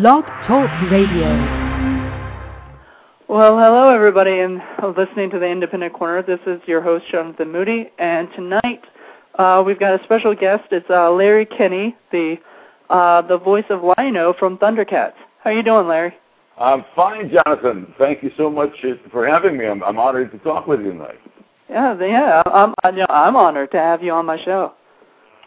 Blog Talk Radio. Well, hello everybody, and listening to the Independent Corner. This is your host Jonathan Moody, and tonight uh, we've got a special guest. It's uh, Larry Kenney, the uh, the voice of Lion-O from Thundercats. How are you doing, Larry? I'm fine, Jonathan. Thank you so much for having me. I'm, I'm honored to talk with you tonight. Yeah, yeah. I'm I'm, you know, I'm honored to have you on my show.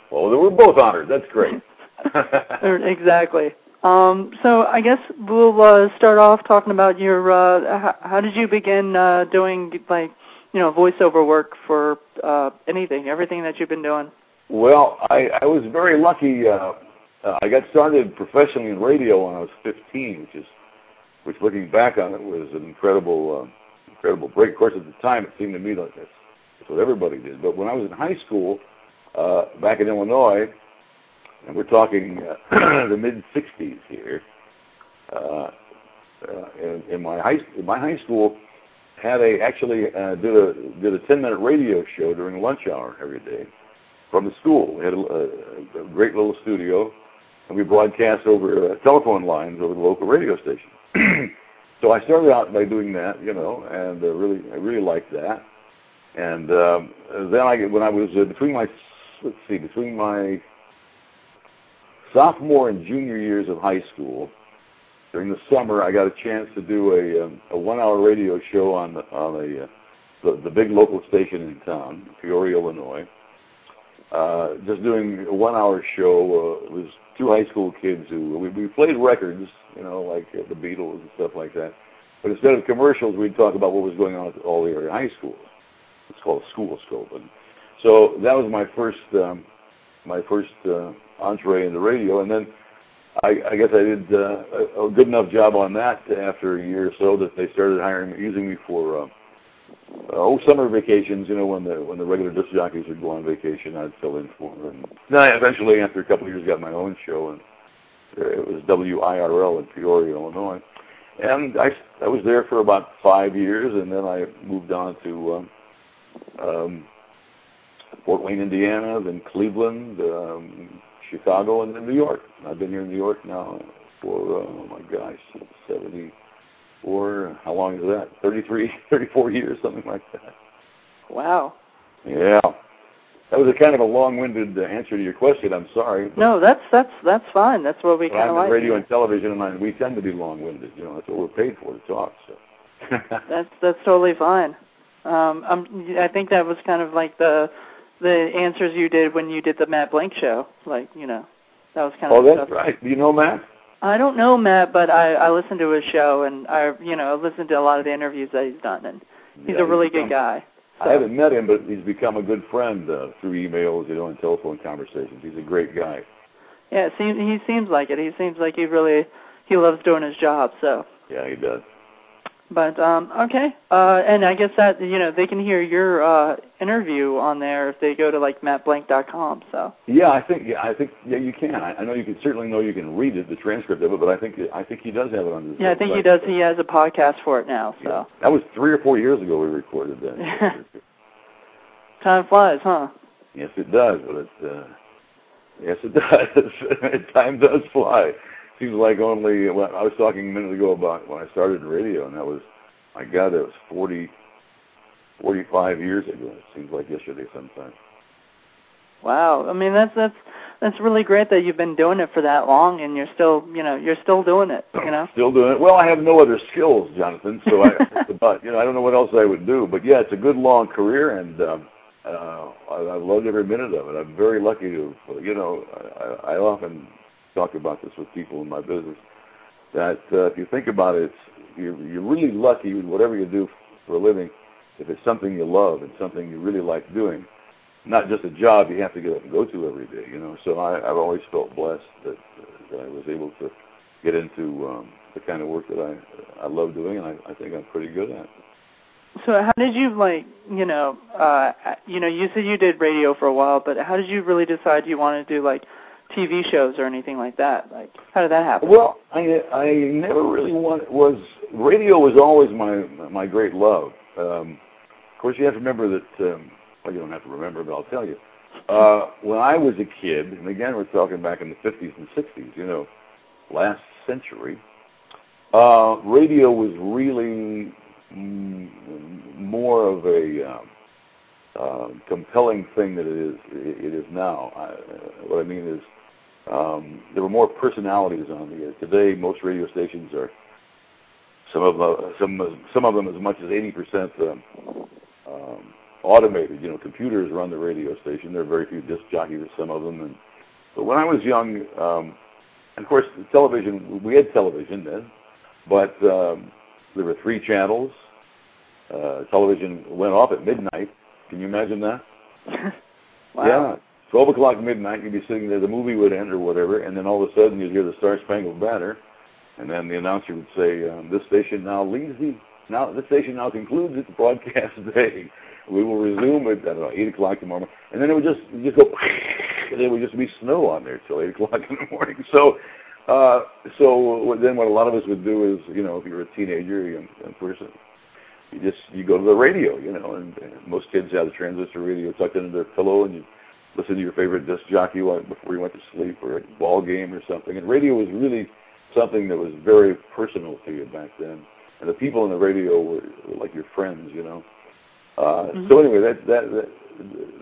Well, we're both honored. That's great. exactly. Um, so I guess we'll uh, start off talking about your. Uh, how, how did you begin uh, doing like you know voiceover work for uh, anything, everything that you've been doing? Well, I, I was very lucky. Uh, uh, I got started professionally in radio when I was 15, which is, which looking back on it was an incredible, uh, incredible break. Of course, at the time it seemed to me like that's, that's what everybody did. But when I was in high school, uh, back in Illinois, and we're talking uh, the mid '60s here. Uh, uh, in, in my high in my high school, had a actually uh, did a did a 10 minute radio show during lunch hour every day from the school. We had a, a, great little studio, and we broadcast over uh, telephone lines over the local radio station. so I started out by doing that, you know, and uh, really I really liked that. And um, then I when I was uh, between my let's see between my sophomore and junior years of high school, during the summer, I got a chance to do a, um, a one-hour radio show on the, on a uh, the, the big local station in town, Peoria, Illinois. Uh, just doing a one-hour show. Uh, was two high school kids who we, we played records, you know, like uh, the Beatles and stuff like that. But instead of commercials, we'd talk about what was going on at all the area high schools. It's called School Scope. And so that was my first um, my first uh, entree into radio, and then I, I guess I did uh, a good enough job on that after a year or so that they started hiring, using me for uh, oh summer vacations. You know, when the when the regular disc jockeys would go on vacation, I'd fill in for them. And then I eventually, after a couple of years, got my own show, and it was WIRL in Peoria, Illinois. And I I was there for about five years, and then I moved on to um, um, Fort Wayne, Indiana, then Cleveland, um, Chicago, and then New York. I've been here in New York now for, oh my gosh, 74, how long is that? 33, 34 years, something like that. Wow. Yeah. That was a kind of a long-winded uh, answer to your question. I'm sorry. No, that's that's that's fine. That's what we kind of like. radio and television, and I, we tend to be long-winded. You know, that's what we're paid for to talk. So. that's that's totally fine. Um, I'm, I think that was kind of like the the answers you did when you did the Matt Blank show. Like, you know, that was kind of. Oh, that's stuff. right. Do you know Matt? I don't know Matt, but I I listened to his show and I you know listened to a lot of the interviews that he's done, and he's yeah, a really he's become, good guy. So. I haven't met him, but he's become a good friend uh, through emails, you know, and telephone conversations. He's a great guy. Yeah, it seems, he seems like it. He seems like he really he loves doing his job. So. Yeah, he does. But um, okay, uh, and I guess that you know they can hear your uh, interview on there if they go to like mattblank.com. So yeah, I think yeah, I think yeah you can. I, I know you can certainly know you can read it, the transcript of it, but I think I think he does have it on his. Yeah, I think he does. He has a podcast for it now. So yeah. that was three or four years ago we recorded that. Time flies, huh? Yes, it does. But it, uh, yes, it does. Time does fly seems like only well, I was talking a minute ago about when I started radio, and that was my God, that was forty, forty-five years ago. It seems like yesterday sometimes. Wow, I mean that's that's that's really great that you've been doing it for that long, and you're still you know you're still doing it. You know, still doing it. Well, I have no other skills, Jonathan. So I, but you know, I don't know what else I would do. But yeah, it's a good long career, and um, uh, I, I've loved every minute of it. I'm very lucky to, you know, I, I often talk about this with people in my business. That uh, if you think about it, you're, you're really lucky with whatever you do for a living if it's something you love and something you really like doing, not just a job you have to get up and go to every day. You know, so I, I've always felt blessed that, uh, that I was able to get into um, the kind of work that I I love doing, and I, I think I'm pretty good at. So how did you like, you know, uh, you know, you said you did radio for a while, but how did you really decide you wanted to do like TV shows or anything like that? Like, how did that happen? Well, I I never really want was radio was always my my great love. Um, of course, you have to remember that. Um, well, you don't have to remember, but I'll tell you. Uh, when I was a kid, and again, we're talking back in the 50s and 60s. You know, last century, uh, radio was really mm, more of a um, uh, compelling thing that it is it is now. I, what I mean is um, there were more personalities on the air. Today, most radio stations are some of uh, some some of them as much as 80% um, um, automated. You know, computers run the radio station. There are very few disc jockeys some of them. And but when I was young, um, and of course, television. We had television then, but um, there were three channels. Uh, television went off at midnight. Can you imagine that? wow. Yeah. 12 o'clock midnight, you'd be sitting there, the movie would end or whatever, and then all of a sudden you'd hear the Star Spangled Banner, and then the announcer would say, um, "This station now leaves the now this station now concludes its broadcast day. We will resume at I don't know eight o'clock tomorrow." And then it would just just go, and it would just be snow on there till eight o'clock in the morning. So, uh, so then what a lot of us would do is, you know, if you're a teenager, young, young person, you just you go to the radio, you know, and, and most kids have the transistor radio tucked into their pillow, and you listen to your favorite disc jockey before you went to sleep or a ball game or something. And radio was really something that was very personal to you back then. And the people on the radio were, were like your friends, you know. Uh, mm-hmm. So anyway, that, that that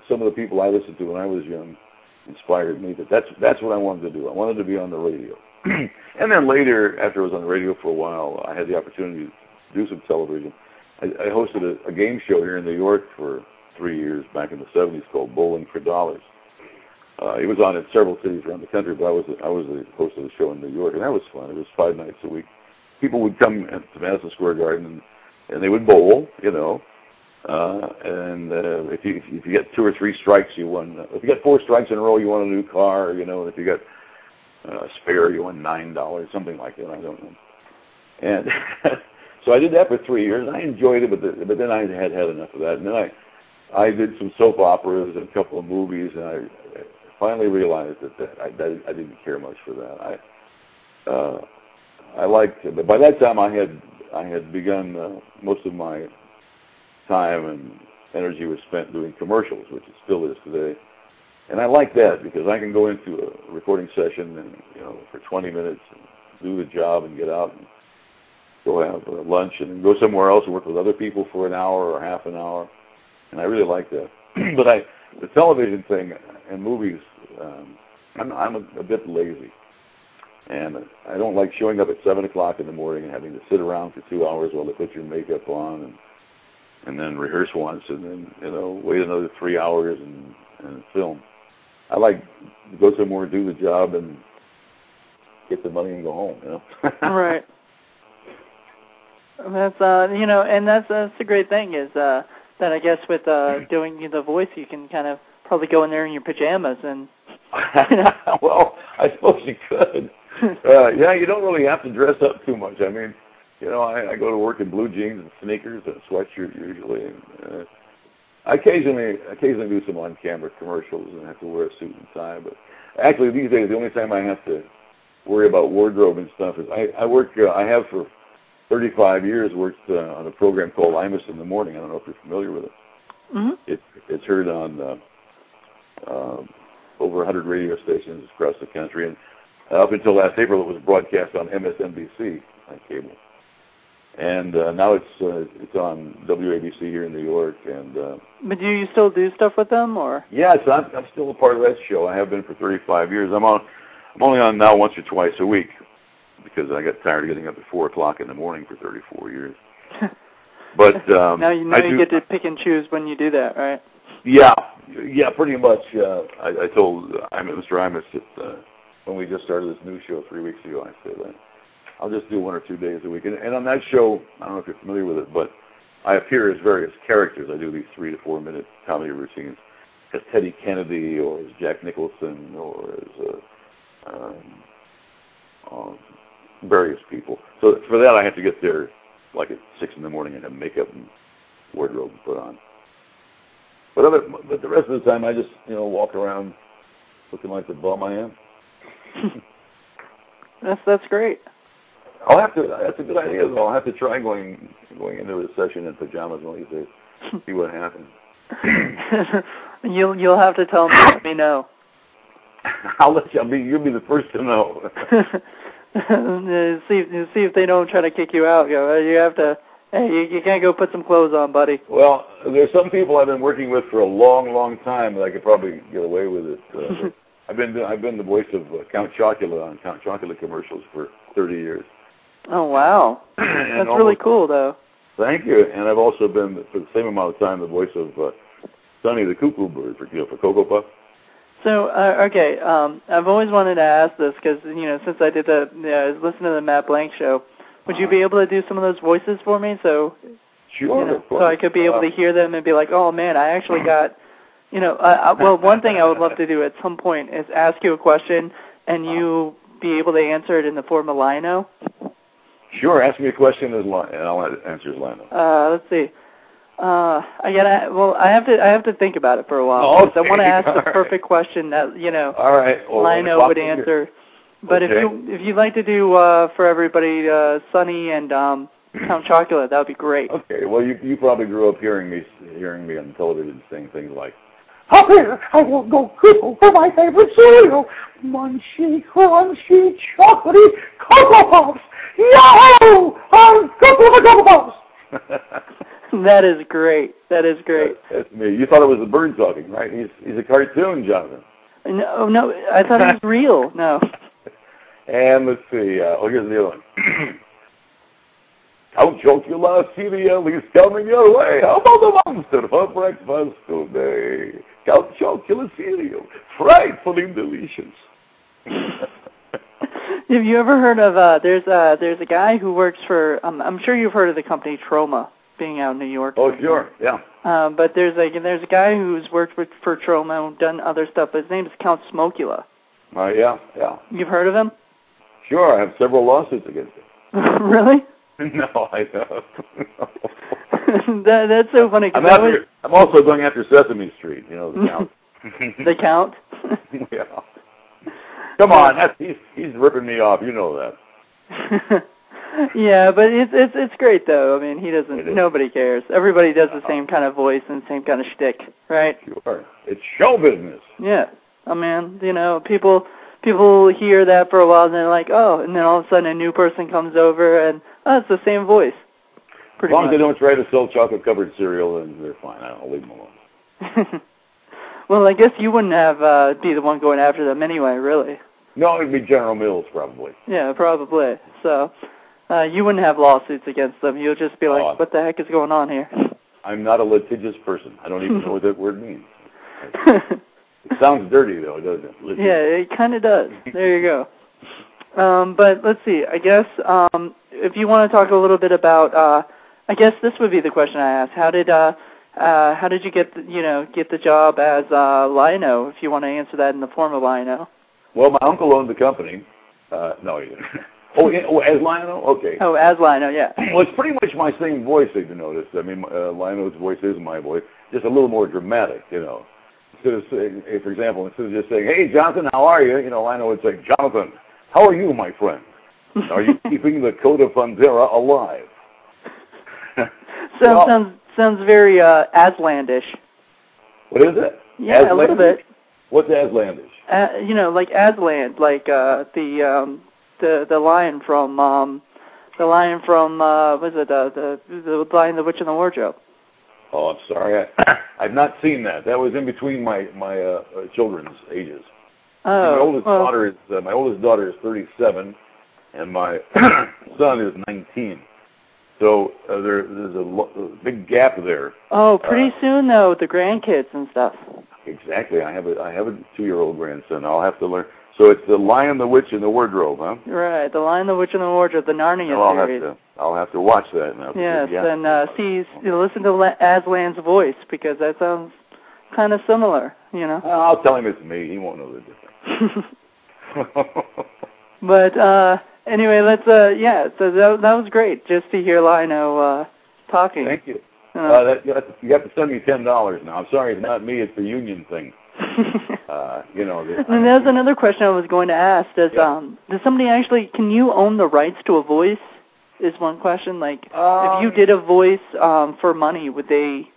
some of the people I listened to when I was young inspired me. That that's that's what I wanted to do. I wanted to be on the radio. and then later, after I was on the radio for a while, I had the opportunity to do some television. I, I hosted a, a game show here in New York for three years back in the 70s called Bowling for Dollars. Uh, it was on in several cities around the country, but I was I was the host of the show in New York, and that was fun. It was five nights a week. People would come to Madison Square Garden and, and they would bowl, you know. Uh, and uh, if you if you get two or three strikes, you won. If you get four strikes in a row, you won a new car, you know. And if you got uh, spare, you won nine dollars, something like that. I don't know. And so I did that for three years. I enjoyed it, but the, but then I had had enough of that. And then I I did some soap operas and a couple of movies, and I finally realized that, that I, that I didn't care much for that. I uh, I liked, but by that time I had I had begun uh, most of my time and energy was spent doing commercials, which it still is today. And I like that because I can go into a recording session and you know for 20 minutes do the job and get out and go have lunch and go somewhere else and work with other people for an hour or half an hour. And I really like that. but I the television thing and movies, um, I'm, I'm a, a bit lazy. And I don't like showing up at 7 o'clock in the morning and having to sit around for two hours while they put your makeup on and and then rehearse once and then, you know, wait another three hours and, and film. I like to go somewhere, do the job, and get the money and go home, you know. right. That's uh you know, and that's that's the great thing is uh that I guess with uh doing the voice you can kind of probably go in there in your pajamas and. You know. well, I suppose you could. uh, yeah, you don't really have to dress up too much. I mean, you know, I, I go to work in blue jeans and sneakers and a sweatshirt usually. And, uh, I occasionally, occasionally do some on-camera commercials and have to wear a suit and tie. But actually, these days, the only time I have to worry about wardrobe and stuff is I, I work. Uh, I have for 35 years worked uh, on a program called Imus in the Morning. I don't know if you're familiar with it. Mm-hmm. It, it's heard on uh, uh, over 100 radio stations across the country, and up until last April, it was broadcast on MSNBC on cable. And uh, now it's uh, it's on WABC here in New York. And uh, but do you still do stuff with them, or? Yes, I'm, I'm still a part of that show. I have been for 35 years. I'm on. I'm only on now once or twice a week because I got tired of getting up at four o'clock in the morning for 34 years. But um, now you now I you get to pick and choose when you do that, right? Yeah, yeah, pretty much. Uh, I, I told I'm Mr. Imus that uh, when we just started this new show three weeks ago, I said uh, I'll just do one or two days a week. And, and on that show, I don't know if you're familiar with it, but I appear as various characters. I do these three to four minute comedy routines as Teddy Kennedy or as Jack Nicholson or as uh, um, uh, various people. So for that, I have to get there like at six in the morning and have makeup and wardrobe put on. But other, but the rest of the time, I just you know walk around looking like the bum I am. that's that's great. I'll have to. That's a good idea. Though. I'll have to try going going into a session in pajamas one of these days. See what happens. you'll you'll have to tell me. Let me know. I'll let you. I'll be. You'll be the first to know. see see if they don't try to kick you out. Go, you have to. Hey, you, you can't go put some clothes on, buddy. Well, there's some people I've been working with for a long, long time that I could probably get away with it. Uh, I've been I've been the voice of uh, Count Chocula on Count Chocula commercials for 30 years. Oh wow, that's really cool though. Thank you, and I've also been for the same amount of time the voice of uh, Sonny the Cuckoo Bird for you know for Cocoa Puff. So uh, okay, um, I've always wanted to ask this because you know since I did the uh, listen to the Matt Blank show, would you be able to do some of those voices for me? So sure, you know, so I could be able to hear them and be like, oh man, I actually got. You know, uh, well, one thing I would love to do at some point is ask you a question and you be able to answer it in the form of Lion-O. Sure, ask me a question and I'll answer as Lion-O. Uh, let's see. Uh, I gotta. Well, I have to. I have to think about it for a while. Okay. I want to ask the All perfect question that you know. All right. Well, Lion-O would answer. But okay. if you if you'd like to do uh, for everybody, uh, Sonny and um, Count Chocula, that would be great. Okay. Well, you you probably grew up hearing me hearing me on television saying things like, "Up here, I will go cuckoo for my favorite cereal, munchy, crunchy, chocolatey cocoa puffs. Yahoo! I'm cuckoo for cocoa puffs." that is great. That is great. That's me. You thought it was a bird talking, right? He's he's a cartoon, Jonathan. No, no, I thought it was real. No. And let's see. Uh, oh, here's the other one. Count Chocula cereal is coming your way. How about the monster for breakfast today? Count Chocula cereal, frightfully delicious. Have you ever heard of? uh There's a there's a guy who works for. Um, I'm sure you've heard of the company Troma being out in New York. Oh, sure, yeah. Um, but there's a there's a guy who's worked with for Troma and done other stuff. His name is Count Smokula. Uh, yeah, yeah. You've heard of him? Sure, I have several lawsuits against him. really? no, I don't. that, that's so funny. I'm, after, was, I'm also going after Sesame Street. You know the count. the count. yeah. Come on, that's, he's he's ripping me off. You know that. Yeah, but it's it's it's great though. I mean, he doesn't. Nobody cares. Everybody does the same kind of voice and same kind of shtick, right? Sure. It's show business. Yeah. I mean, you know, people people hear that for a while and they're like, oh, and then all of a sudden a new person comes over and oh, it's the same voice. Pretty as long much. as they don't try to sell chocolate covered cereal, then they're fine. I'll leave them alone. well, I guess you wouldn't have uh be the one going after them anyway, really. No, it'd be General Mills probably. Yeah, probably. So uh you wouldn't have lawsuits against them. You'll just be like, Oh. what the heck is going on here? I'm not a litigious person. I don't even know what that word means. It sounds dirty though, doesn't it? Litigious. Yeah, it kind of does. There you go. Um, but let's see. I guess um, if you want to talk a little bit about, uh, I guess this would be the question I asked. How did uh, uh, how did you get the, you know get the job as uh, Lion-O? If you want to answer that in the form of Lion-O. Well, my uncle owned the company. Uh, no, he didn't. Oh, yeah, oh, as Lion-O? Okay. Oh, as Lion-O, yeah. Well, it's pretty much my same voice, if you notice. I mean, uh, Lion-O's voice is my voice, just a little more dramatic, you know. Instead of saying, eh, for example, instead of just saying, hey, Jonathan, how are you? You know, Lion-O would say, Jonathan, how are you, my friend? Are you keeping the code of Thundera alive? Sounds Well- sounds sounds very uh, Aslandish. What is it? Yeah, a little bit. What's Aslandish? Uh, you know, like Aslan, like uh, the um, the the lion from um, the lion from uh, was it uh, the the lion, the witch, and the wardrobe. Oh, I'm sorry. I, I've not seen that. That was in between my my uh, uh, children's ages. Oh, my oldest well, daughter is uh, my oldest daughter is 37, and my son is 19. So uh, there, there's a, lo- a big gap there. Oh, pretty uh, soon though, with the grandkids and stuff. Exactly. I have a I have a two-year-old grandson. I'll have to learn. So it's the Lion, the Witch, and the Wardrobe, huh? Right, the Lion, the Witch, and the Wardrobe, the Narnia Well, I'll have to I'll have to watch that now. Yes, yeah. and uh, see, you know, listen to La- Aslan's voice because that sounds kind of similar, you know. I'll tell him it's me. He won't know the difference. but uh anyway, let's uh yeah, so that that was great just to hear Lion-O uh talking. Thank you. You Uh, that, you, have to, you have to send me ten dollars now. I'm sorry, it's not me. It's the union thing. Uh, you know. The, and that's another question I was going to ask. Does Yeah. um does somebody actually can you own the rights to a voice? Is one question. Like if you Um, did a voice um for money, would they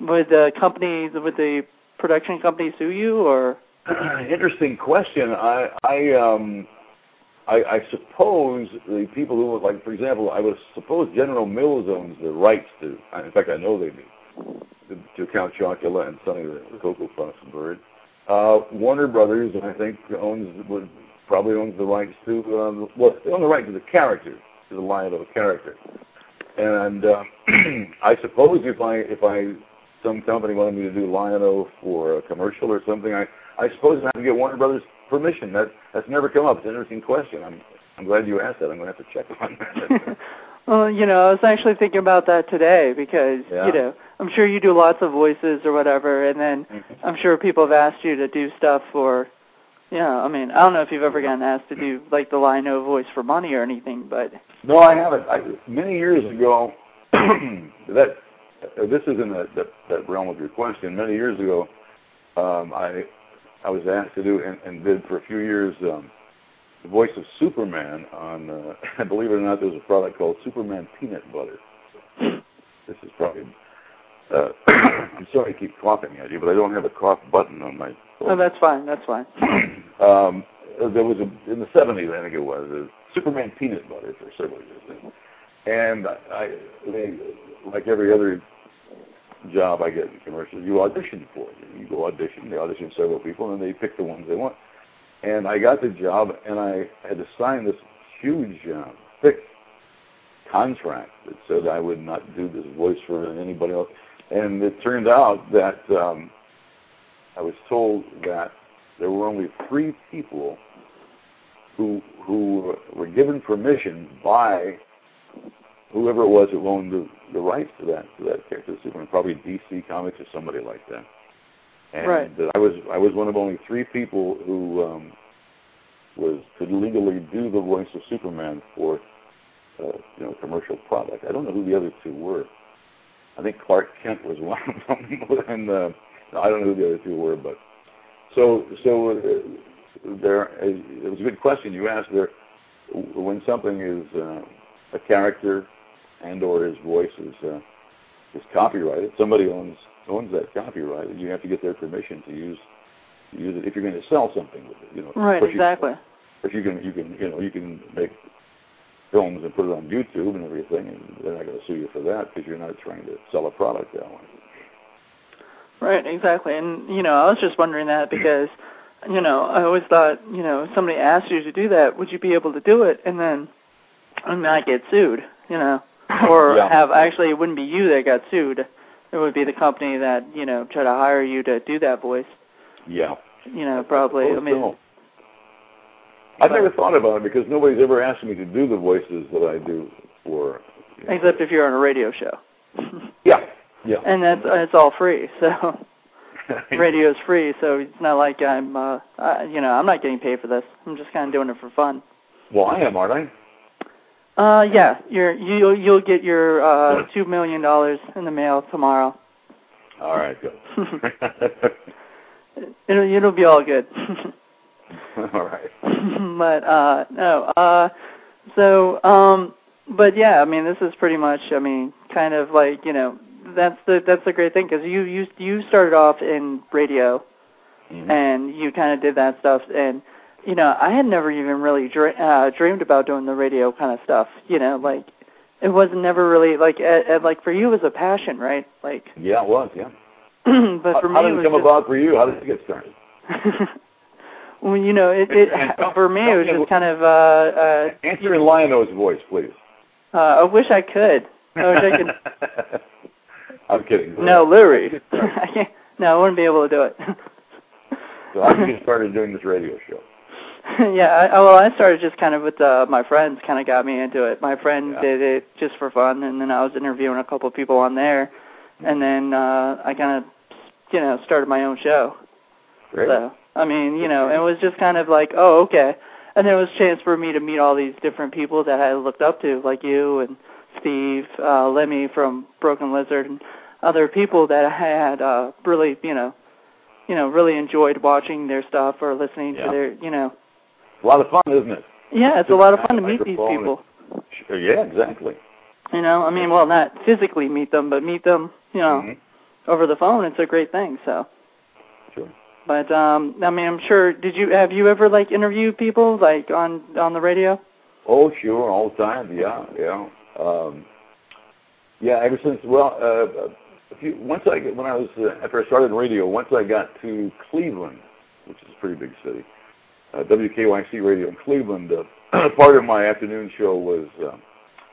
would the company would the production company sue you or Interesting question. I I um I, I suppose the people who, like, for example, I would suppose General Mills owns the rights to. In fact, I know they do. To Count Chocula and Sonny the, Cocoa Puffs bird. Uh, Warner Brothers, I think, owns would probably owns the rights to. Um, well, they own the right to the character, to the a character. And uh, I suppose if I if I some company wanted me to do Lion-O for a commercial or something, I I suppose I have to get Warner Brothers permission. That that's never come up. It's an interesting question. I'm I'm glad you asked that. I'm going to have to check on that. well, you know, I was actually thinking about that today because yeah. you know I'm sure you do lots of voices or whatever, and then mm-hmm. I'm sure people have asked you to do stuff for. Yeah, I mean, I don't know if you've ever gotten asked to do like the Lion-O voice for money or anything, but no, I haven't. I, many years ago, that this is in that, that that realm of your question. Many years ago, um, I I was asked to do and, and did for a few years um, the voice of Superman on. Uh, believe it or not, there's a product called Superman Peanut Butter. This is probably. Uh, I'm sorry to keep coughing at you, but I don't have a cough button on my. Phone. Oh, that's fine. That's fine. um, there was a in the 70s, I think it was, a Superman Peanut Butter for several years, and I, they, like every other job I get in commercials, you audition for it. You go audition, they audition several people, and they pick the ones they want. And I got the job, and I had to sign this huge, uh, thick contract that said I would not do this voice for anybody else. And it turned out that um, I was told that there were only three people who who were given permission by whoever it was who owned the, the rights to that to that character, Superman, probably DC Comics or somebody like that. And right. I was I was one of only three people who um, was could legally do the voice of Superman for uh, you know commercial product. I don't know who the other two were. I think Clark Kent was one of them, and uh, I don't know who the other two were. But so so uh, there it was a good question you asked there. When something is uh, a character and or his voice is uh, is copyrighted. Somebody owns owns that copyright, and you have to get their permission to use to use it if you're going to sell something with it. You know, right? Exactly. You, if you can, you can, you know, you can make films and put it on YouTube and everything, and they're not going to sue you for that because you're not trying to sell a product that way. Right, exactly. And you know, I was just wondering that because you know, I always thought, you know, if somebody asked you to do that, would you be able to do it? And then I might get sued, you know or yeah. have actually it wouldn't be you that got sued. It would be the company that you know try to hire you to do that voice. Yeah. You know, probably. I, I mean, so. I've never thought about it because nobody's ever asked me to do the voices that I do for. You know. Except if you're on a radio show. yeah. Yeah. And that's it's all free, so radio's free, so it's not like I'm, uh, uh, you know, I'm not getting paid for this. I'm just kind of doing it for fun. Well, I am, aren't I? Uh, yeah, you're you you'll get your uh two million dollars in the mail tomorrow. All right, good. it'll it'll be all good. all right. but uh no, uh so um but yeah, I mean this is pretty much I mean kind of like, you know, that's the that's the great thing cuz you you you started off in radio mm-hmm. and you kind of did that stuff and you know, I had never even really dr- uh, dreamed about doing the radio kind of stuff. You know, like it was never really like uh, uh, like for you it was a passion, right? Like yeah, it was, yeah. but for how, me, how did it, it come just, about for you? How did it get started? well, you know, it, it for me it was just kind of uh, uh answer in Lion-O's voice, please. Uh, I wish I could. I wish I could. I'm kidding. No, literally. I can't. No, I wouldn't be able to do it. so you get started doing this radio show? yeah, I, well, I started just kind of with uh, my friends. Kind of got me into it. My friend yeah. did it just for fun, and then I was interviewing a couple of people on there, and then uh, I kind of, you know, started my own show. Great. So I mean, you know, it was just kind of like, oh, okay, and there was a chance for me to meet all these different people that I looked up to, like you and Steve, uh, Lemme from Broken Lizard, and other people that I had uh, really, you know, you know, really enjoyed watching their stuff or listening yeah. to their, you know, a lot of fun, isn't it? Yeah, it's a lot of fun to meet these people. Yeah, exactly. You know, I mean, well, not physically meet them, but meet them, you know, mm-hmm. over the phone. It's a great thing. So. Sure. But um, I mean, I'm sure. Did you have you ever like interviewed people like on on the radio? Oh, sure, all the time. Yeah, yeah, um, yeah. Ever since, well, uh, a few, once I when I was uh, after I started radio, once I got to Cleveland, which is a pretty big city, uh, WKYC radio in Cleveland. Uh, part of my afternoon show was uh,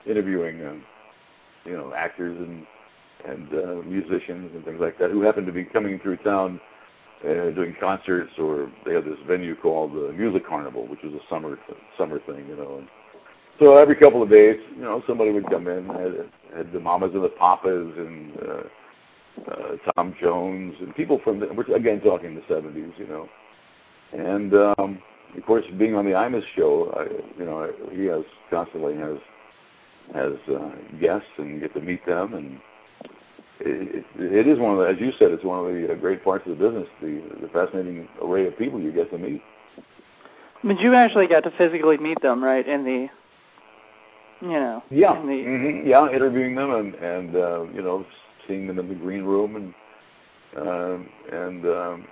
interviewing, um, you know, actors and and uh, musicians and things like that who happened to be coming through town uh, doing concerts, or they had this venue called the Music Carnival, which was a summer summer thing, you know. And so every couple of days, you know, somebody would come in, had, had the Mamas and the Papas and uh, uh, Tom Jones and people from the, we're again talking the 70s, you know. And um, of course, being on the Imus show, I, you know, he has constantly has has uh, guests and you get to meet them and it, it is one of the, as you said, it's one of the uh, great parts of the business, the, the fascinating array of people you get to meet. But you actually got to physically meet them, right? In the, you know, yeah, in the, mm-hmm. yeah, interviewing them and and uh, you know, seeing them in the green room and um, and um,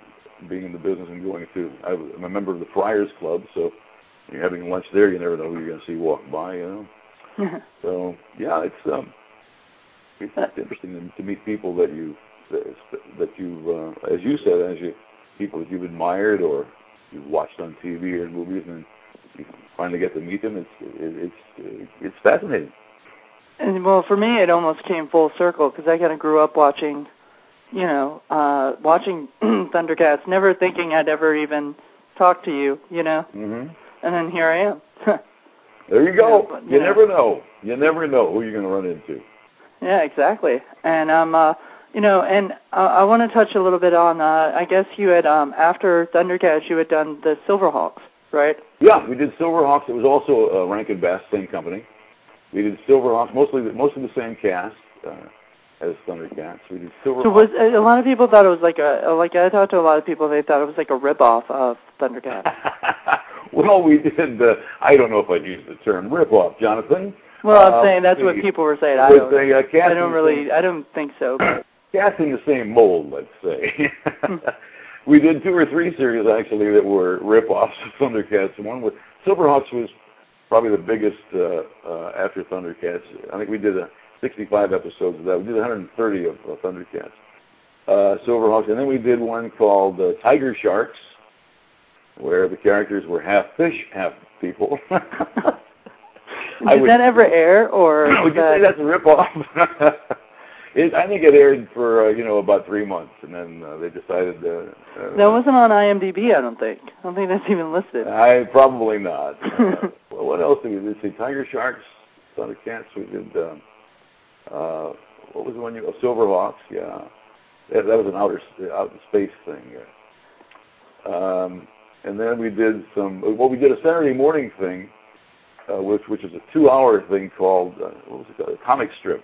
being in the business and going to. I'm a member of the Friars Club, so you're having lunch there. You never know who you're going to see walk by, you know. so yeah, it's um, it's, interesting to meet people that you that you uh, as you said as you people that you've admired or you've watched on TV or in movies and you finally get to meet them it's it, it's it's fascinating. And well for me it almost came full circle because I kind of grew up watching you know uh watching Thundercats never thinking I'd ever even talk to you you know? Mm-hmm. and then here I am. There you go. Yeah, but, you, you know. never know. You never know who you're going to run into yeah, exactly. And um, uh, you know, and uh, I want to touch a little bit on. Uh, I guess you had um, after Thundercats, you had done the Silverhawks, right? Yeah, we did Silverhawks. It was also uh, Rankin Bass, same company. We did Silverhawks, mostly mostly the same cast uh, as Thundercats. We did Silverhawks. So was a lot of people thought it was like a like I talked to a lot of people. They thought it was like a ripoff of Thundercats. well, we did. Uh, I don't know if I'd use the term ripoff, Jonathan. Well, I'm uh, saying that's what people were saying. I don't. The, uh, I don't really. I don't think so. But. Casting the same mold, let's say. we did two or three series actually that were rip-offs of Thundercats. One with Silverhawks was probably the biggest uh, uh, after Thundercats. I think we did a 65 episodes of that. We did 130 of uh, Thundercats. Uh, Silverhawks, and then we did one called uh, Tiger Sharks, where the characters were half fish, half people. Did would, that ever air, or would you say that's a ripoff? it, I think it aired for uh, you know about three months, and then uh, they decided. Uh, uh, that wasn't on IMDb, I don't think. I don't think that's even listed. I probably not. uh, well, what else did we do? See, Tiger Sharks, Thundercats. We did. Um, uh, what was the one you? Oh, Silverhawks. Yeah, that, that was an outer out in space thing. Yeah. Um, and then we did some. Well, we did a Saturday morning thing uh, which which is a two-hour thing called uh, what was it called? A comic strip.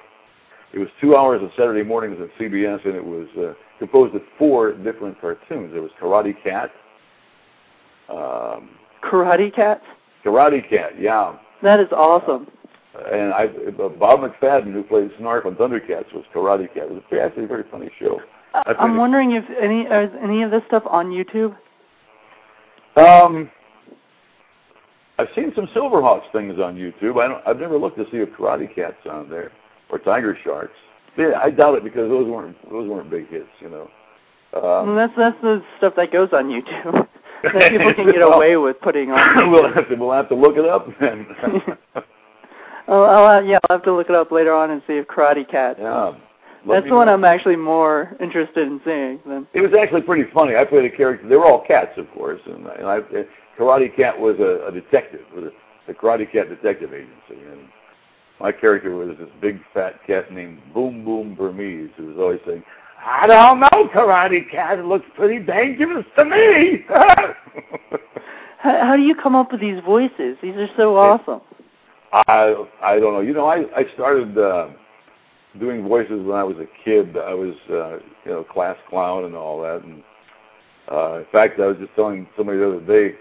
It was two hours of Saturday mornings at CBS, and it was uh, composed of four different cartoons. There was Karate Cat. Um, Karate Cat. Karate Cat, yeah. That is awesome. Uh, and I, uh, Bob McFadden, who played Snarf on Thundercats, was Karate Cat. It was actually a very funny show. I'm wondering if any is any of this stuff on YouTube. Um, I've seen some Silverhawks things on YouTube. I don't, I've never looked to see if Karate Cat's on there or Tiger Sharks. Yeah, I doubt it because those weren't those weren't big hits, you know. Um, well, that's that's the stuff that goes on YouTube that people can get away with putting on. we'll have to we'll have to look it up then. oh, I'll, yeah, I'll have to look it up later on and see if Karate Cat. Yeah. That's the one I'm actually more interested in seeing. Than... It was actually pretty funny. I played a character. They were all cats, of course, and, and I Karate Cat was a, a detective, was a, the Karate Cat Detective Agency, and my character was this big fat cat named Boom Boom Burmese, who was always saying, "I don't know, Karate Cat. It looks pretty dangerous to me." how, how do you come up with these voices? These are so awesome. I I don't know. You know, I I started uh, doing voices when I was a kid. I was uh, you know class clown and all that, and uh, in fact, I was just telling somebody the other day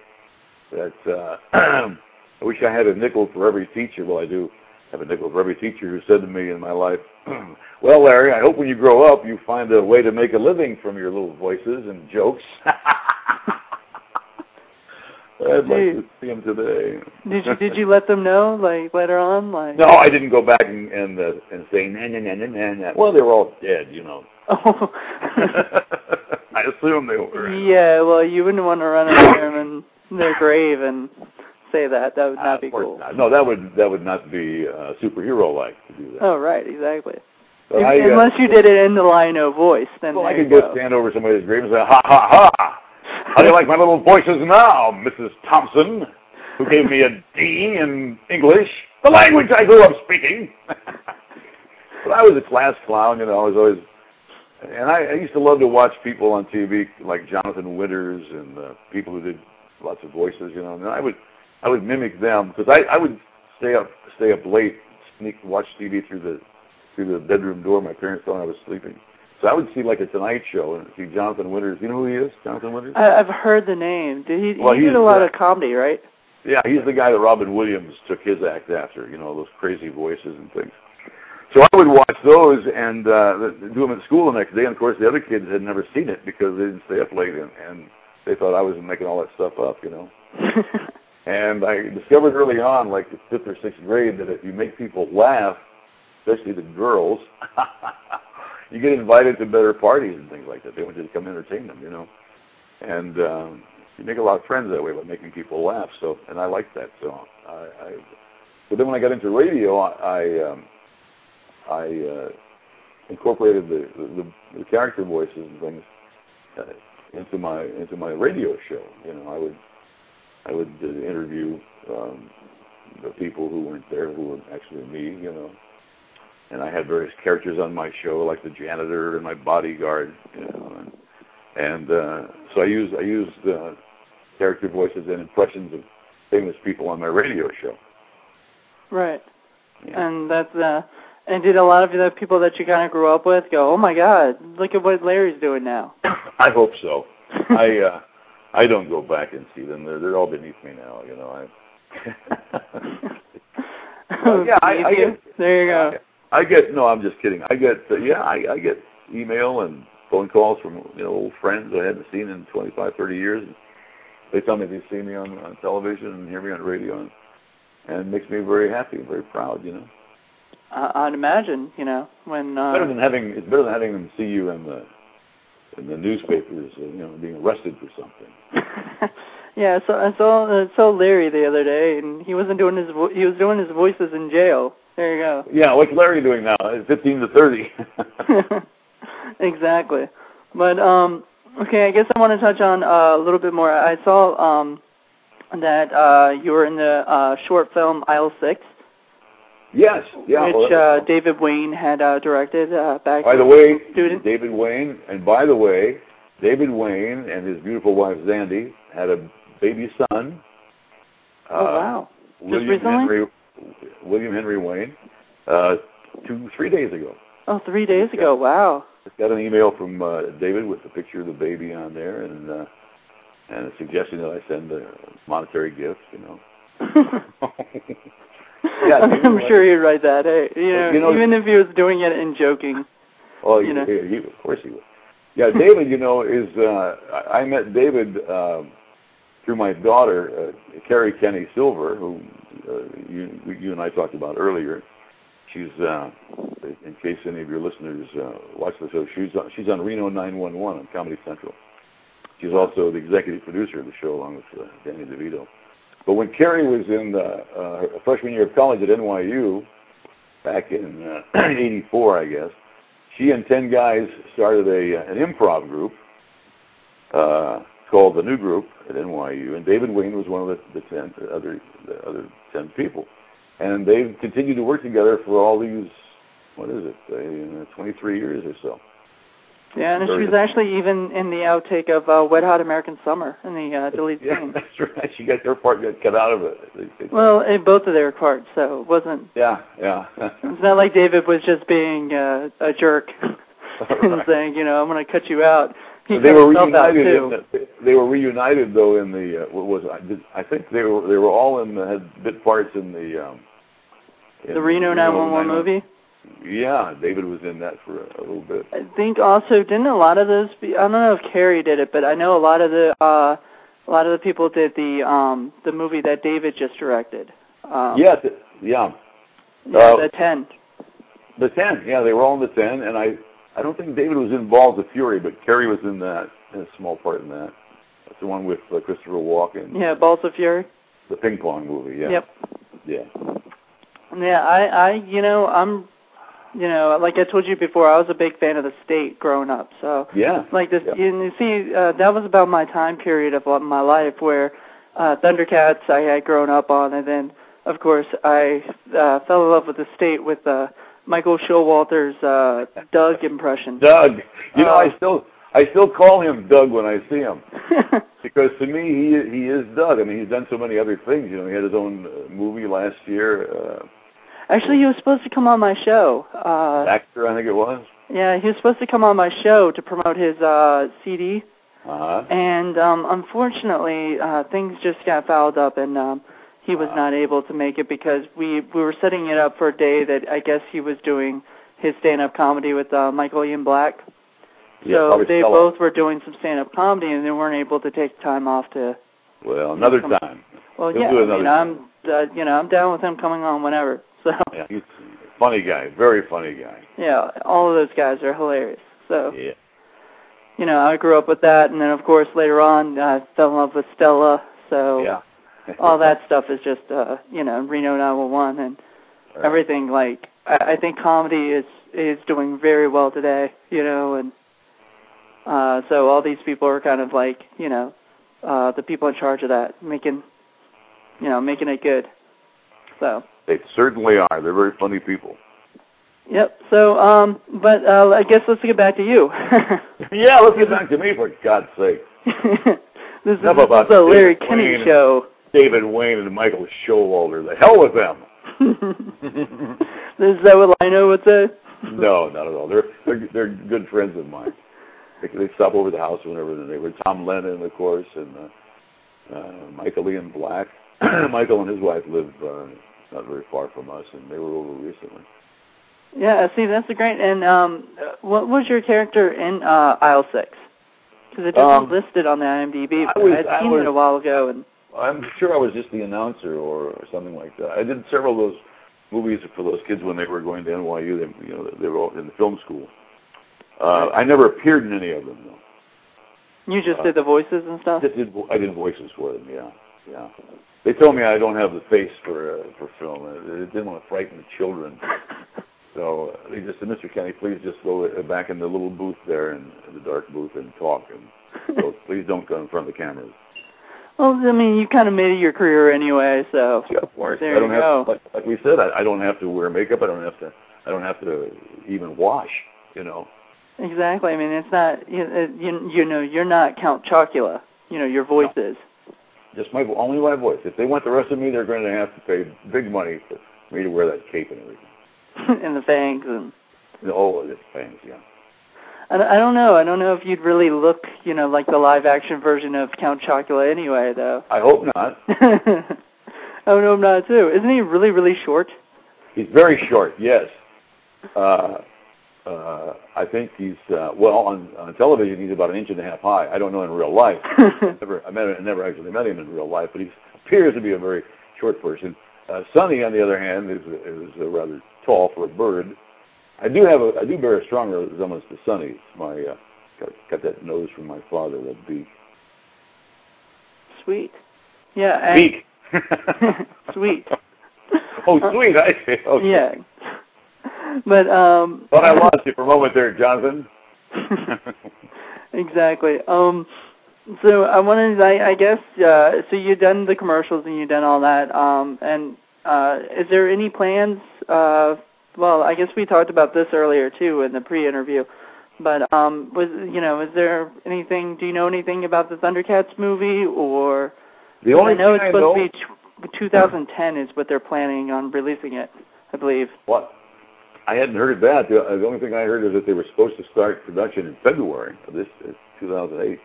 that uh, I wish I had a nickel for every teacher. Well, I do have a nickel for every teacher who said to me in my life, "Well, Larry, I hope when you grow up you find a way to make a living from your little voices and jokes." I'd like to see him today. Did you did you let them know like later on like? No, I didn't go back and and, uh, and say na na na na na na. Well, they were all dead, you know. Oh. I assume they were. Yeah, well, you wouldn't want to run into them in their grave and say that. That would not uh, be cool. Not. No, that would that would not be uh, superhero-like to do that. Oh, right, exactly. If- I, uh, unless you did it in the Lion-O voice, then well, I could go go. stand over somebody's grave and say, "Ha ha ha! How do you like my little voices now, Mrs. Thompson, who gave me a D in English, the language I grew up speaking?" but I was a class clown, you know. I was always, and I, I used to love to watch people on TV like Jonathan Winters and uh, people who did lots of voices, you know. And I would, I would mimic them because I, I would stay up, stay up late, sneak, watch TV through the, through the bedroom door. My parents thought I was sleeping. So I would see like a Tonight Show and see Jonathan Winters. You know who he is, Jonathan Winters? I, I've heard the name. Did he? Well, he did a lot the- of comedy, right? Yeah, he's the guy that Robin Williams took his act after. You know those crazy voices and things. So I would watch those and uh, do them at school the next day. And of course, the other kids had never seen it because they didn't stay up late, and, and they thought I was making all that stuff up. You know. And I discovered early on, like the fifth or sixth grade, that if you make people laugh, especially the girls, you get invited to better parties and things like that. They want you to come entertain them, you know. And um, you make a lot of friends that way by making people laugh. So, and I like that. So, I. I but then when I got into radio, I I, um, I uh, incorporated the, the the character voices and things uh, into my into my radio show. You know, I would I would uh, interview um, the people who weren't there, who were actually me, you know. And I had various characters on my show, like the janitor and my bodyguard, you know. And, and uh, so I used I used uh, character voices and impressions of famous people on my radio show. right. Yeah. And that's uh and did a lot of the people that you kind of grew up with go, "Oh my god, look at what Larry's doing now." I hope so. I uh, I don't go back and see them. They're they're all beneath me now, you know. I Well, yeah, I- I get- there you go. I get no, I'm just kidding. I get uh, yeah, I, I get email and phone calls from you know old friends I hadn't seen in 25, 30 years. They tell me they see me on on television and hear me on radio, and, and it makes me very happy, very proud. You know, I, I'd imagine, you know, when uh, better than having it's better than having them see you in the in the newspapers, uh, you know, being arrested for something. yeah, so I saw I saw Larry the other day, and he wasn't doing his vo- he was doing his voices in jail. There you go. Yeah, what's Larry doing now? 15 to 30. exactly. But um okay, I guess I want to touch on uh, a little bit more. I saw um that uh you were in the uh short film Aisle 6, yes, yeah. which uh David Wain had uh directed uh back By the way, student. David Wain, and by the way, David Wain and his beautiful wife Zandy had a baby son. Oh uh, wow. William recently? Henry, William Henry Wain, uh, two, three days ago. Oh, three days ago. Wow. Just got an email from uh, David with a picture of the baby on there, and uh, and a suggestion that I send a monetary gift. You know. Yeah, I'm sure he'd write that. Hey, you know, You know- even if he was doing it and joking. Oh, You you know. he, of course he would. Yeah, David, you know, is uh, I met David um, through my daughter, uh, Kerri Kenney-Silver, who uh, you you and I talked about earlier. She's, uh, in case any of your listeners uh, watch the show, she's on, she's on Reno 911 on Comedy Central. She's also the executive producer of the show, along with uh, Danny DeVito. But when Kerri was in the, uh, freshman year of college at NYU, back in uh, '84, I guess, she and ten guys started a an improv group uh, called the New Group at NYU, and David Wain was one of the, the ten the other the other ten people, and they've continued to work together for all these what is it, uh, 23 years or so. Yeah, and she was actually even in the outtake of uh, Wet Hot American Summer in the uh, deleted Yeah, scene. that's right. She got her part got cut out of it. Well, in both of their parts, so it wasn't. yeah, yeah. It's not like David was just being uh, a jerk and saying, you know, I'm going to cut you out. He they were reunited. In the, they were reunited though in the uh, what was it? I, did, I think they were they were all in the had bit parts in the um, The Reno 911 movie. Yeah, David was in that for a, a little bit. I think also didn't a lot of those. Be, I don't know if Kerri did it, but I know a lot of the uh, a lot of the people did the um the movie that David just directed. Um, yeah, th- yeah. yeah Uh, the ten. The ten, yeah, they were all in the ten, and I, I don't think David was involved with Fury, but Kerri was in that, in a small part in that. That's the one with uh, Christopher Walken. Yeah, Balls of Fury. The ping pong movie, yeah. Yep. Yeah. Yeah, I, I, you know, I'm, you know, like I told you before, I was a big fan of the state growing up. So, Yeah. like this, Yeah. you, you see, uh, that was about my time period of uh, my life where uh, Thundercats I had grown up on, and then, of course, I uh, fell in love with the state with uh, Michael Showalter's uh, Doug impression. Doug. You know, Uh, I still, I still call him Doug when I see him because to me he he is Doug. I mean, he's done so many other things. You know, he had his own uh, movie last year. Uh, Actually, he was supposed to come on my show. Uh, actor, I think it was. yeah, he was supposed to come on my show to promote his uh, CD. Uh huh. And um unfortunately, uh things just got fouled up and um he was Wow. not able to make it because we we were setting it up for a day that I guess he was doing his stand up comedy with uh Michael Ian Black. Yeah, so they both were doing some stand up comedy and they weren't able to take time off to Well, another Come- time. well He'll yeah, do I mean I'm uh, you know, I'm down with him coming on whenever. So Yeah, he's a funny guy. Very funny guy. yeah, all of those guys are hilarious. So Yeah. you know, I grew up with that and then of course later on I fell in love with Stella. So Yeah. all that stuff is just uh you know Reno 911 and Right. everything like I, I think comedy is is doing very well today you know and uh so all these people are kind of like you know uh the people in charge of that making you know making it good so They certainly are. They're very funny people. yep so um but uh I guess let's get back to you yeah, let's get back to me for God's sake. this is, Enough this about is a Larry Kenney show David Wain and Michael Showalter. The hell with them. is that what Lion-O would say no, not at all. They're they're, they're good friends of mine. They, they stop over the house whenever they were. Tom Lennon, of course, and uh, uh, Michael Ian Black. Michael and his wife live uh, not very far from us, and they were over recently. Yeah, see, that's a great. And um, uh, what was your character in uh, Aisle Six? Because it Um, wasn't listed on the IMDb. I was- I seen was- it a while ago, and I'm sure I was just the announcer or, or something like that. I did several of those movies for those kids when they were going to NYU. They, you know, they were all in the film school. Uh, I never appeared in any of them though. you just Uh, did the voices and stuff. Did, I did voices for them. Yeah, yeah. They told me I don't have the face for uh, for film. They didn't want to frighten the children, so they just said, "Mr. Kenney, please just go uh, back in the little booth there in, in the dark booth and talk, and so please don't go in front of the cameras." well, I mean, you kind of made it your career anyway, so Yeah, of course. There I don't you have go. like, like we said. I, I don't have to wear makeup. I don't have to. I don't have to even wash. You know. exactly. I mean, it's not you uh, you, you know you're not Count Chocula. You know your voice is. Just my only my voice. If they want the rest of me, they're going to have to pay big money for me to wear that cape and everything. and the fangs and Oh, the fangs, yeah. I, I don't know. I don't know if you'd really look, you know, like the live action version of Count Chocula anyway, though. I hope not. I don't know, I'm not too. Isn't he really, really short? He's very short, yes. Uh, uh, I think he's uh, well on on television. He's about an inch and a half high. I don't know in real life. never, I met, I never actually met him in real life, but he appears to be a very short person. Uh, Sonny, on the other hand, is is uh, rather tall for a bird. I do have a I do bear a stronger resemblance to Sonny. It's my uh, got, got that nose from my father, that beak. Sweet. Yeah. and- Beak. Sweet. oh, sweet. I see. Okay. Yeah. But um Thought I lost you for a moment there, Jonathan. exactly. Um so I wanted I, I guess uh so you've done the commercials and you've done all that. Um and uh is there any plans uh well, I guess we talked about this earlier too in the pre-interview. But um was you know, is there anything do you know anything about the Thundercats movie or The only I know it's supposed know, to be t- 2010 is what they're planning on releasing it, I believe. What? I hadn't heard that. The, uh, the only thing I heard is that they were supposed to start production in February of this uh, 2008.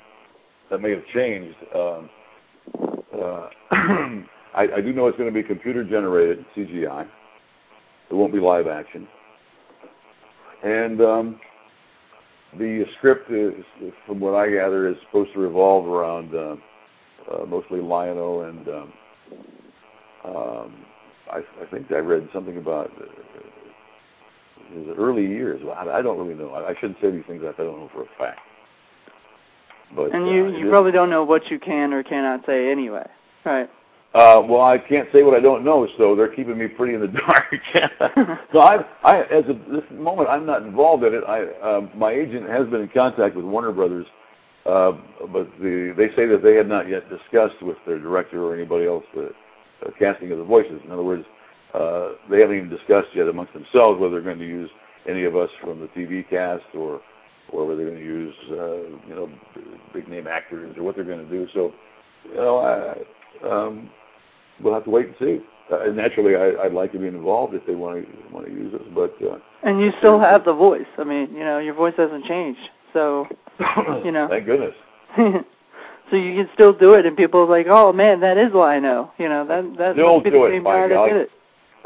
That may have changed. Um, uh, I, I do know it's going to be computer generated CGI. It won't be live action. And um, the script is, from what I gather, is supposed to revolve around uh, uh, mostly Lion-O and um, um, I, I think I read something about uh, his early years. I, I don't really know. I, I shouldn't say these things if I don't know for a fact. But and you uh, you probably don't know what you can or cannot say anyway, right? Uh, well, I can't say what I don't know, so they're keeping me pretty in the dark. so I, I, as of this moment, I'm not involved in it. I, um, my agent has been in contact with Warner Brothers, uh, but the, they say that they had not yet discussed with their director or anybody else the uh, casting of the voices. In other words, uh, they haven't even discussed yet amongst themselves whether they're going to use any of us from the TV cast or, or whether they're going to use, uh, you know, big name actors or what they're going to do. So, you know, I, um, we'll have to wait and see. Uh, and naturally, I, I'd like to be involved if they want to want to use us, but uh, And you still have the voice. I mean, you know, your voice hasn't changed. So, You know. thank goodness. so you can still do it, and people are like, "Oh man, that is Lion-O." You know, that that Don't must be do the it, same guy that did it.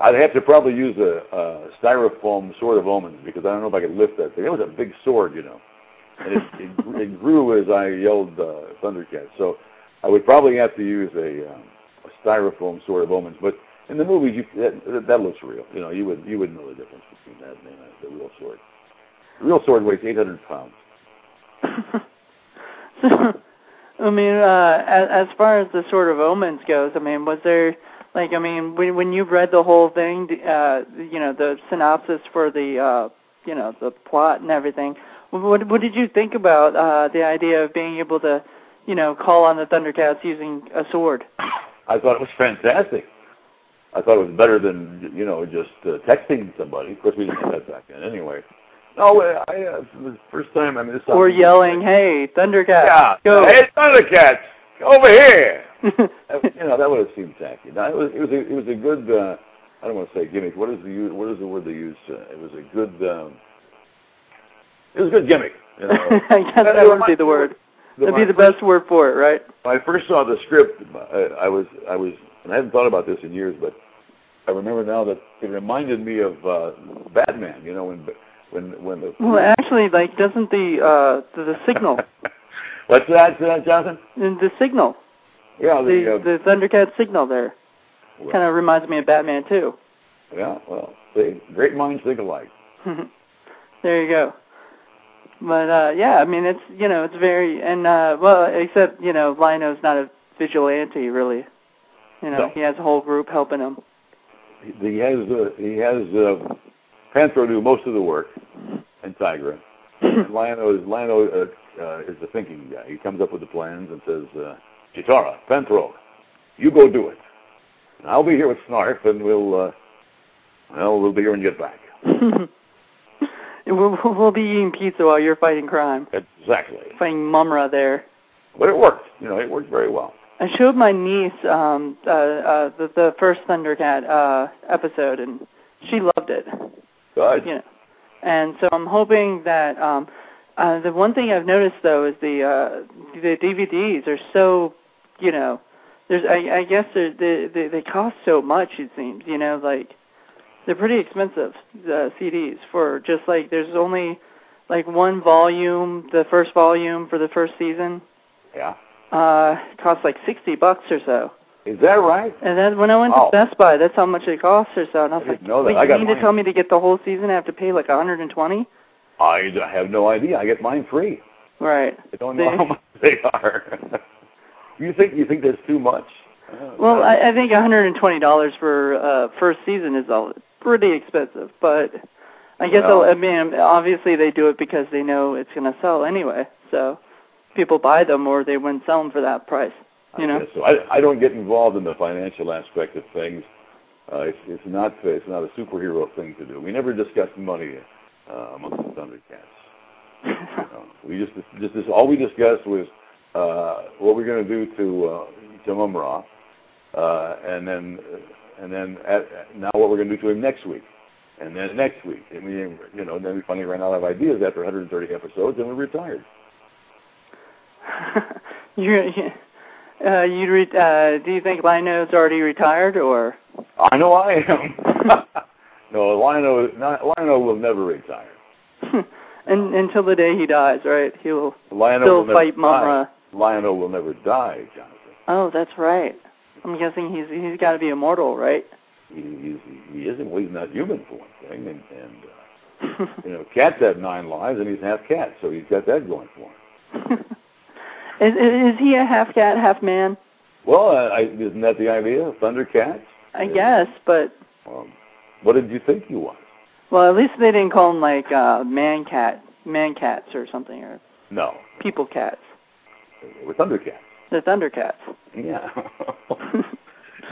I'd have to probably use a, a styrofoam sword of omens because I don't know if I could lift that thing. It was a big sword, you know, and it, it, it grew as I yelled uh, Thundercat. So I would probably have to use a, um, a styrofoam sword of omens. But in the movies, you, that, that looks real. You know, you would you would know the difference between that and the real sword. The real sword weighs 800 pounds. I mean, uh, as, as far as the sword of omens goes, I mean, was there like, I mean, when when you read the whole thing, uh, you know, the synopsis for the, uh, you know, the plot and everything, what what did you think about uh, the idea of being able to, you know, call on the Thundercats using a sword? I thought it was fantastic. I thought it was better than you know just uh, texting somebody. Of course, we didn't have that back then, anyway. No, I, I uh, the first time. I mean, this Or yelling, "Hey, Thundercats, Yeah, go!" hey Thundercats, over here. You know, that would have seemed tacky. Now, it was it was a, it was a good. Uh, I don't want to say gimmick. What is the? What is the word they use? Uh, it was a good. Um, it was a good gimmick. You know. I guess that It would be reminds the word. of- That'd be the first- best word for it, right? When I first saw the script, I, I was I was and I hadn't thought about this in years, but I remember now that it reminded me of uh, Batman. You know, when when when the Well, actually, like, doesn't the uh the, the signal, What's that, uh, Jonathan? the signal, Yeah, the, the uh, the Thundercat signal there, well, kind of reminds me of Batman too. yeah. Well, see, great minds think alike. there you go. But uh yeah, I mean, it's you know, it's very and uh well, except you know, Lion-O's not a vigilante really. You know, No. he has a whole group helping him. He has uh, he has uh, Panthro do most of the work, and Tygra. And Lion-O is Lion-O uh, uh, is the thinking guy. He comes up with the plans and says, uh, "Cheetara, Panthro, you go do it. And I'll be here with Snarf, and we'll uh, well we'll be here when you get back." we'll, we'll be eating pizza while you're fighting crime, Exactly. fighting Mumm-Ra there. But it worked. You know, it worked very well. I showed my niece um uh uh the the first Thundercat uh episode and she loved it. Good. You know. And so I'm hoping that um uh the one thing I've noticed though is the uh the DVDs are so you know there's I I guess they're, they they they cost so much it seems, you know, like they're pretty expensive uh CDs for just like there's only like one volume, the first volume for the first season Yeah. uh costs like sixty bucks or so. Is that right? And then when I went Wow. to Best Buy, that's how much it costs or so. And I was I like, know that. wait, I you got mean to tell me to get the whole season, I have to pay like a hundred and twenty. I have no idea. I get mine free. Right. I don't know They- how much they are. you think you think that's too much? Well, I, I think hundred and twenty dollars for uh first season is all pretty expensive, but I guess Well- I mean obviously they do it because they know it's gonna sell anyway. So people buy them or they wouldn't sell them for that price. You I know? guess so. I, I don't get involved in the financial aspect of things. Uh, it's, it's not it's not a superhero thing to do. We never discuss money uh, amongst the Thundercats. You know, we just just this, all we discussed was uh, what we're going to do to uh, to Mumm-Ra, uh, and then and then at, now what we're going to do to him next week, and then next week, and we you know then we finally ran out of ideas after 130 episodes, and we retired. you uh you re- uh do you think Lion-O's already retired or I know I am. No, Lion-O, Lion-O will never retire. and until the day he dies, right? He will Lion-O still will fight never die. Will never die, Jonathan. Oh, that's right. I'm guessing he's he's got to be immortal, right? He, he's, he isn't. Well, he's not human for one thing, and, and uh, you know, cats have nine lives, and he's half cat, so he's got that going for him. is, is he a half cat, half man? Well, I, isn't that the idea? Thundercats? I Yeah. guess, but Um, what did you think he was? well, at least they didn't call him like uh man cat, man cats or something, or No, people cats. Were Thundercats. The Thundercats. Yeah.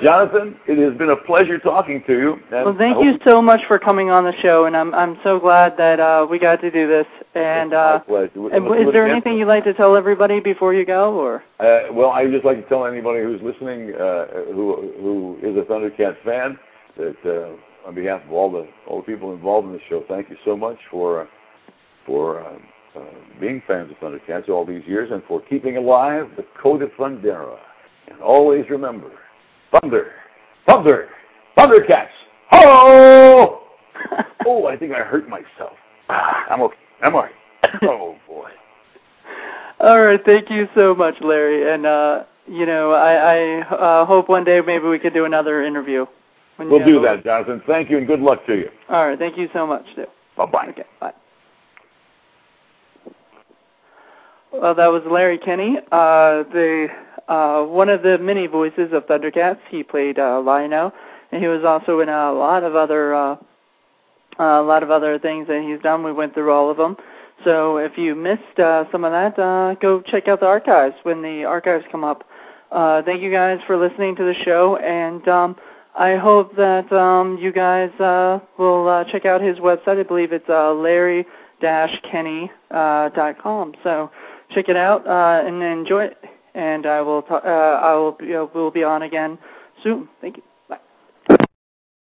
Jonathan, it has been a pleasure talking to you. well, thank you so much for coming on the show, and I'm I'm so glad that uh we got to do this. And uh, and is there anything you'd like to tell everybody before you go, or? Uh, well, I'd just like to tell anybody who's listening, uh, who who is a Thundercats fan, that uh, on behalf of all the all the people involved in the show, thank you so much for for uh, uh, being fans of Thundercats all these years and for keeping alive the code of Thundera. And always remember, Thunder, Thunder, Thundercats. Oh! oh, I think I hurt myself. I'm okay. I'm all right. Oh boy. All right, thank you so much, Larry. And uh, you know, I, I uh, hope one day maybe we could do another interview. When We'll do that, Jonathan. Thank you and good luck to you. All right, thank you so much, too. Bye bye. Okay, bye. Well, that was Larry Kenney, uh, the uh, one of the many voices of Thundercats. He played uh, Lion-O, and he was also in a lot of other uh, a lot of other things that he's done. We went through all of them. So if you missed uh, some of that, uh, go check out the archives when the archives come up. Uh, thank you guys for listening to the show, and um, I hope that um, you guys uh, will uh, check out his website. I believe it's uh, larry-kenny.com. so check it out uh, and enjoy it. And I will ta- uh, I will be, uh, will be on again soon. Thank you.